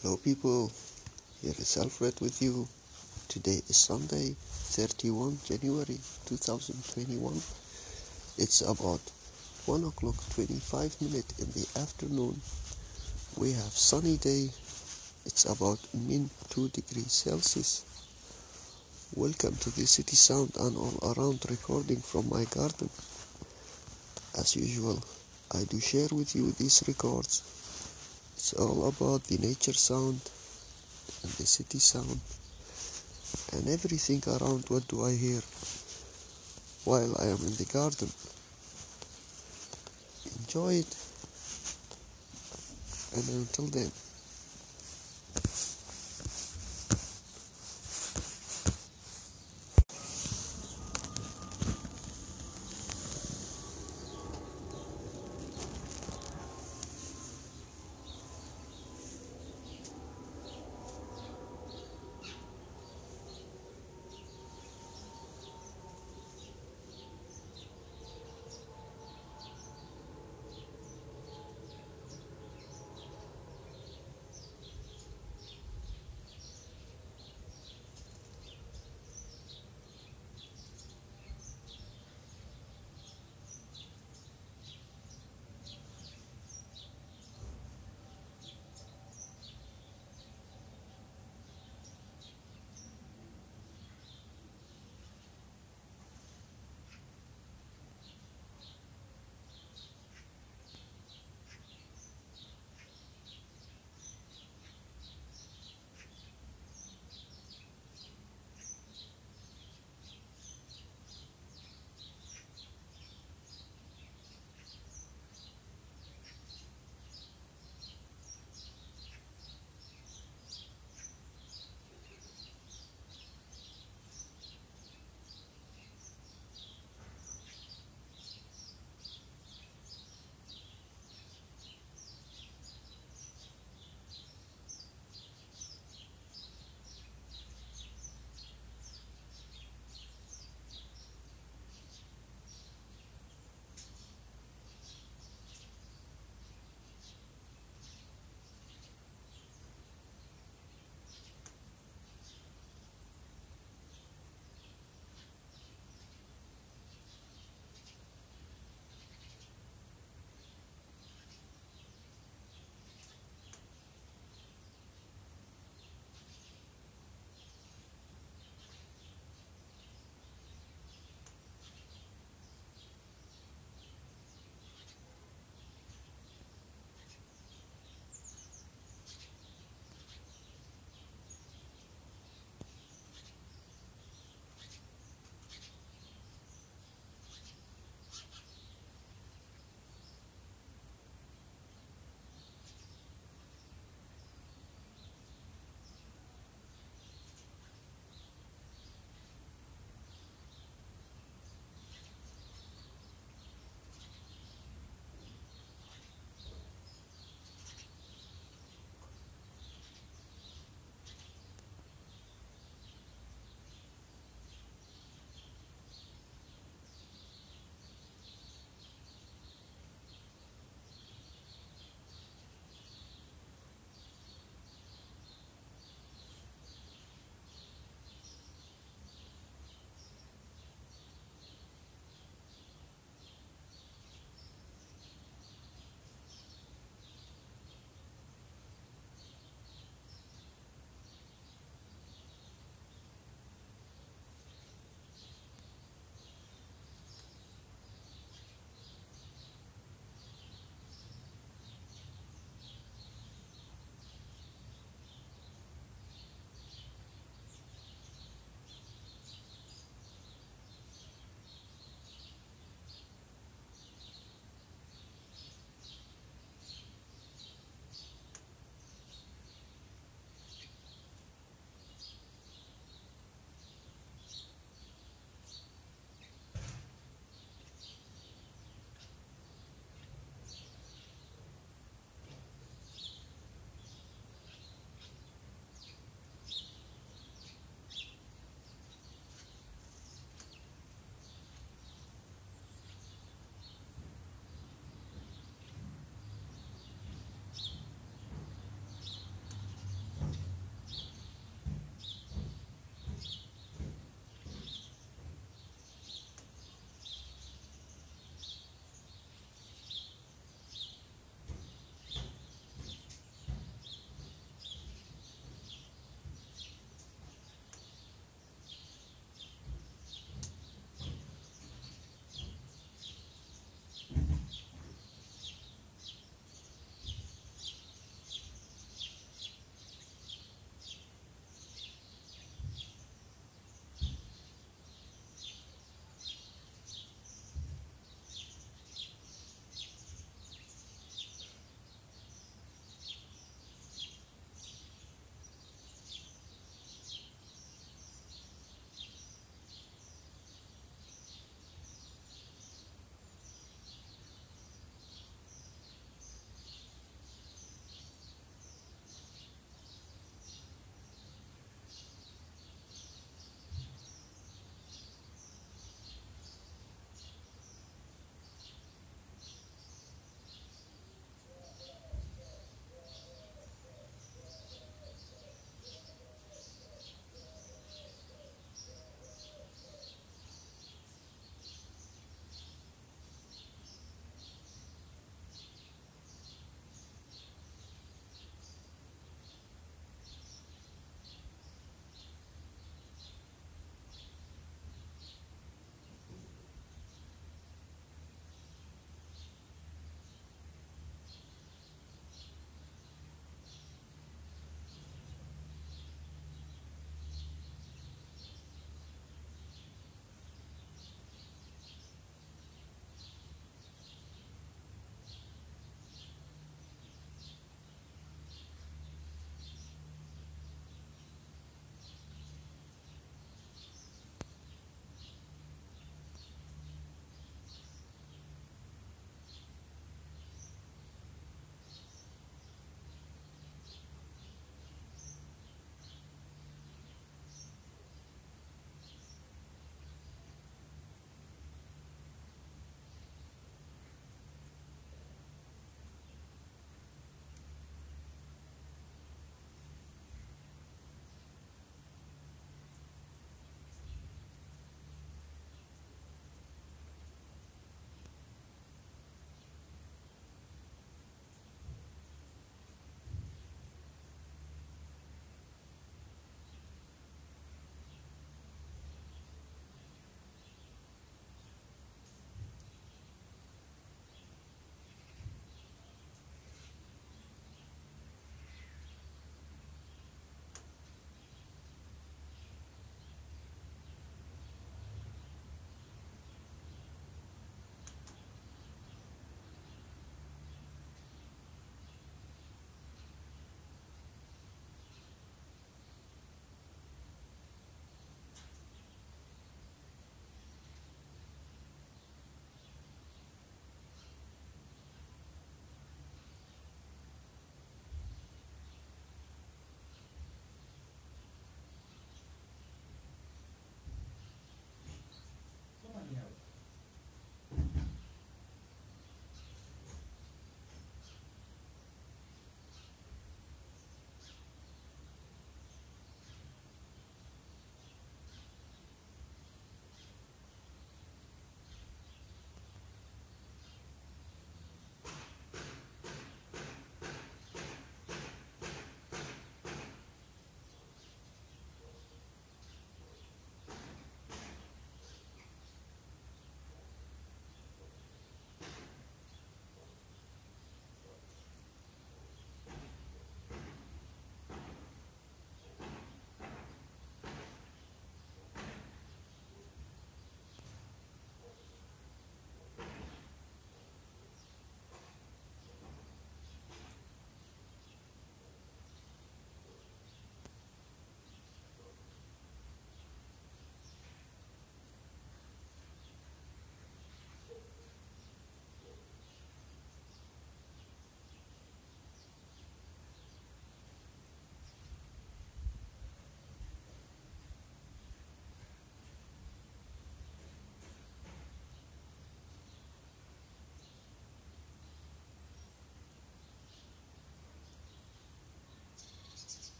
Hello, people. Here is Alfred with you. Today is Sunday, 31 January 2021. It's about 1 o'clock 25 minutes in the afternoon. We have sunny day. It's about min 2 degrees Celsius. Welcome to the City Sound and all around recording from my garden. As usual, I do share with you these records. It's all about the nature sound and the city sound and everything around what do I hear while I am in the garden. Enjoy it. And until then.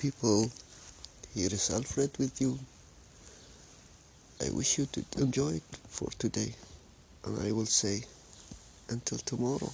People, here is Alfred with you. I wish you to enjoy it for today, and I will say until tomorrow.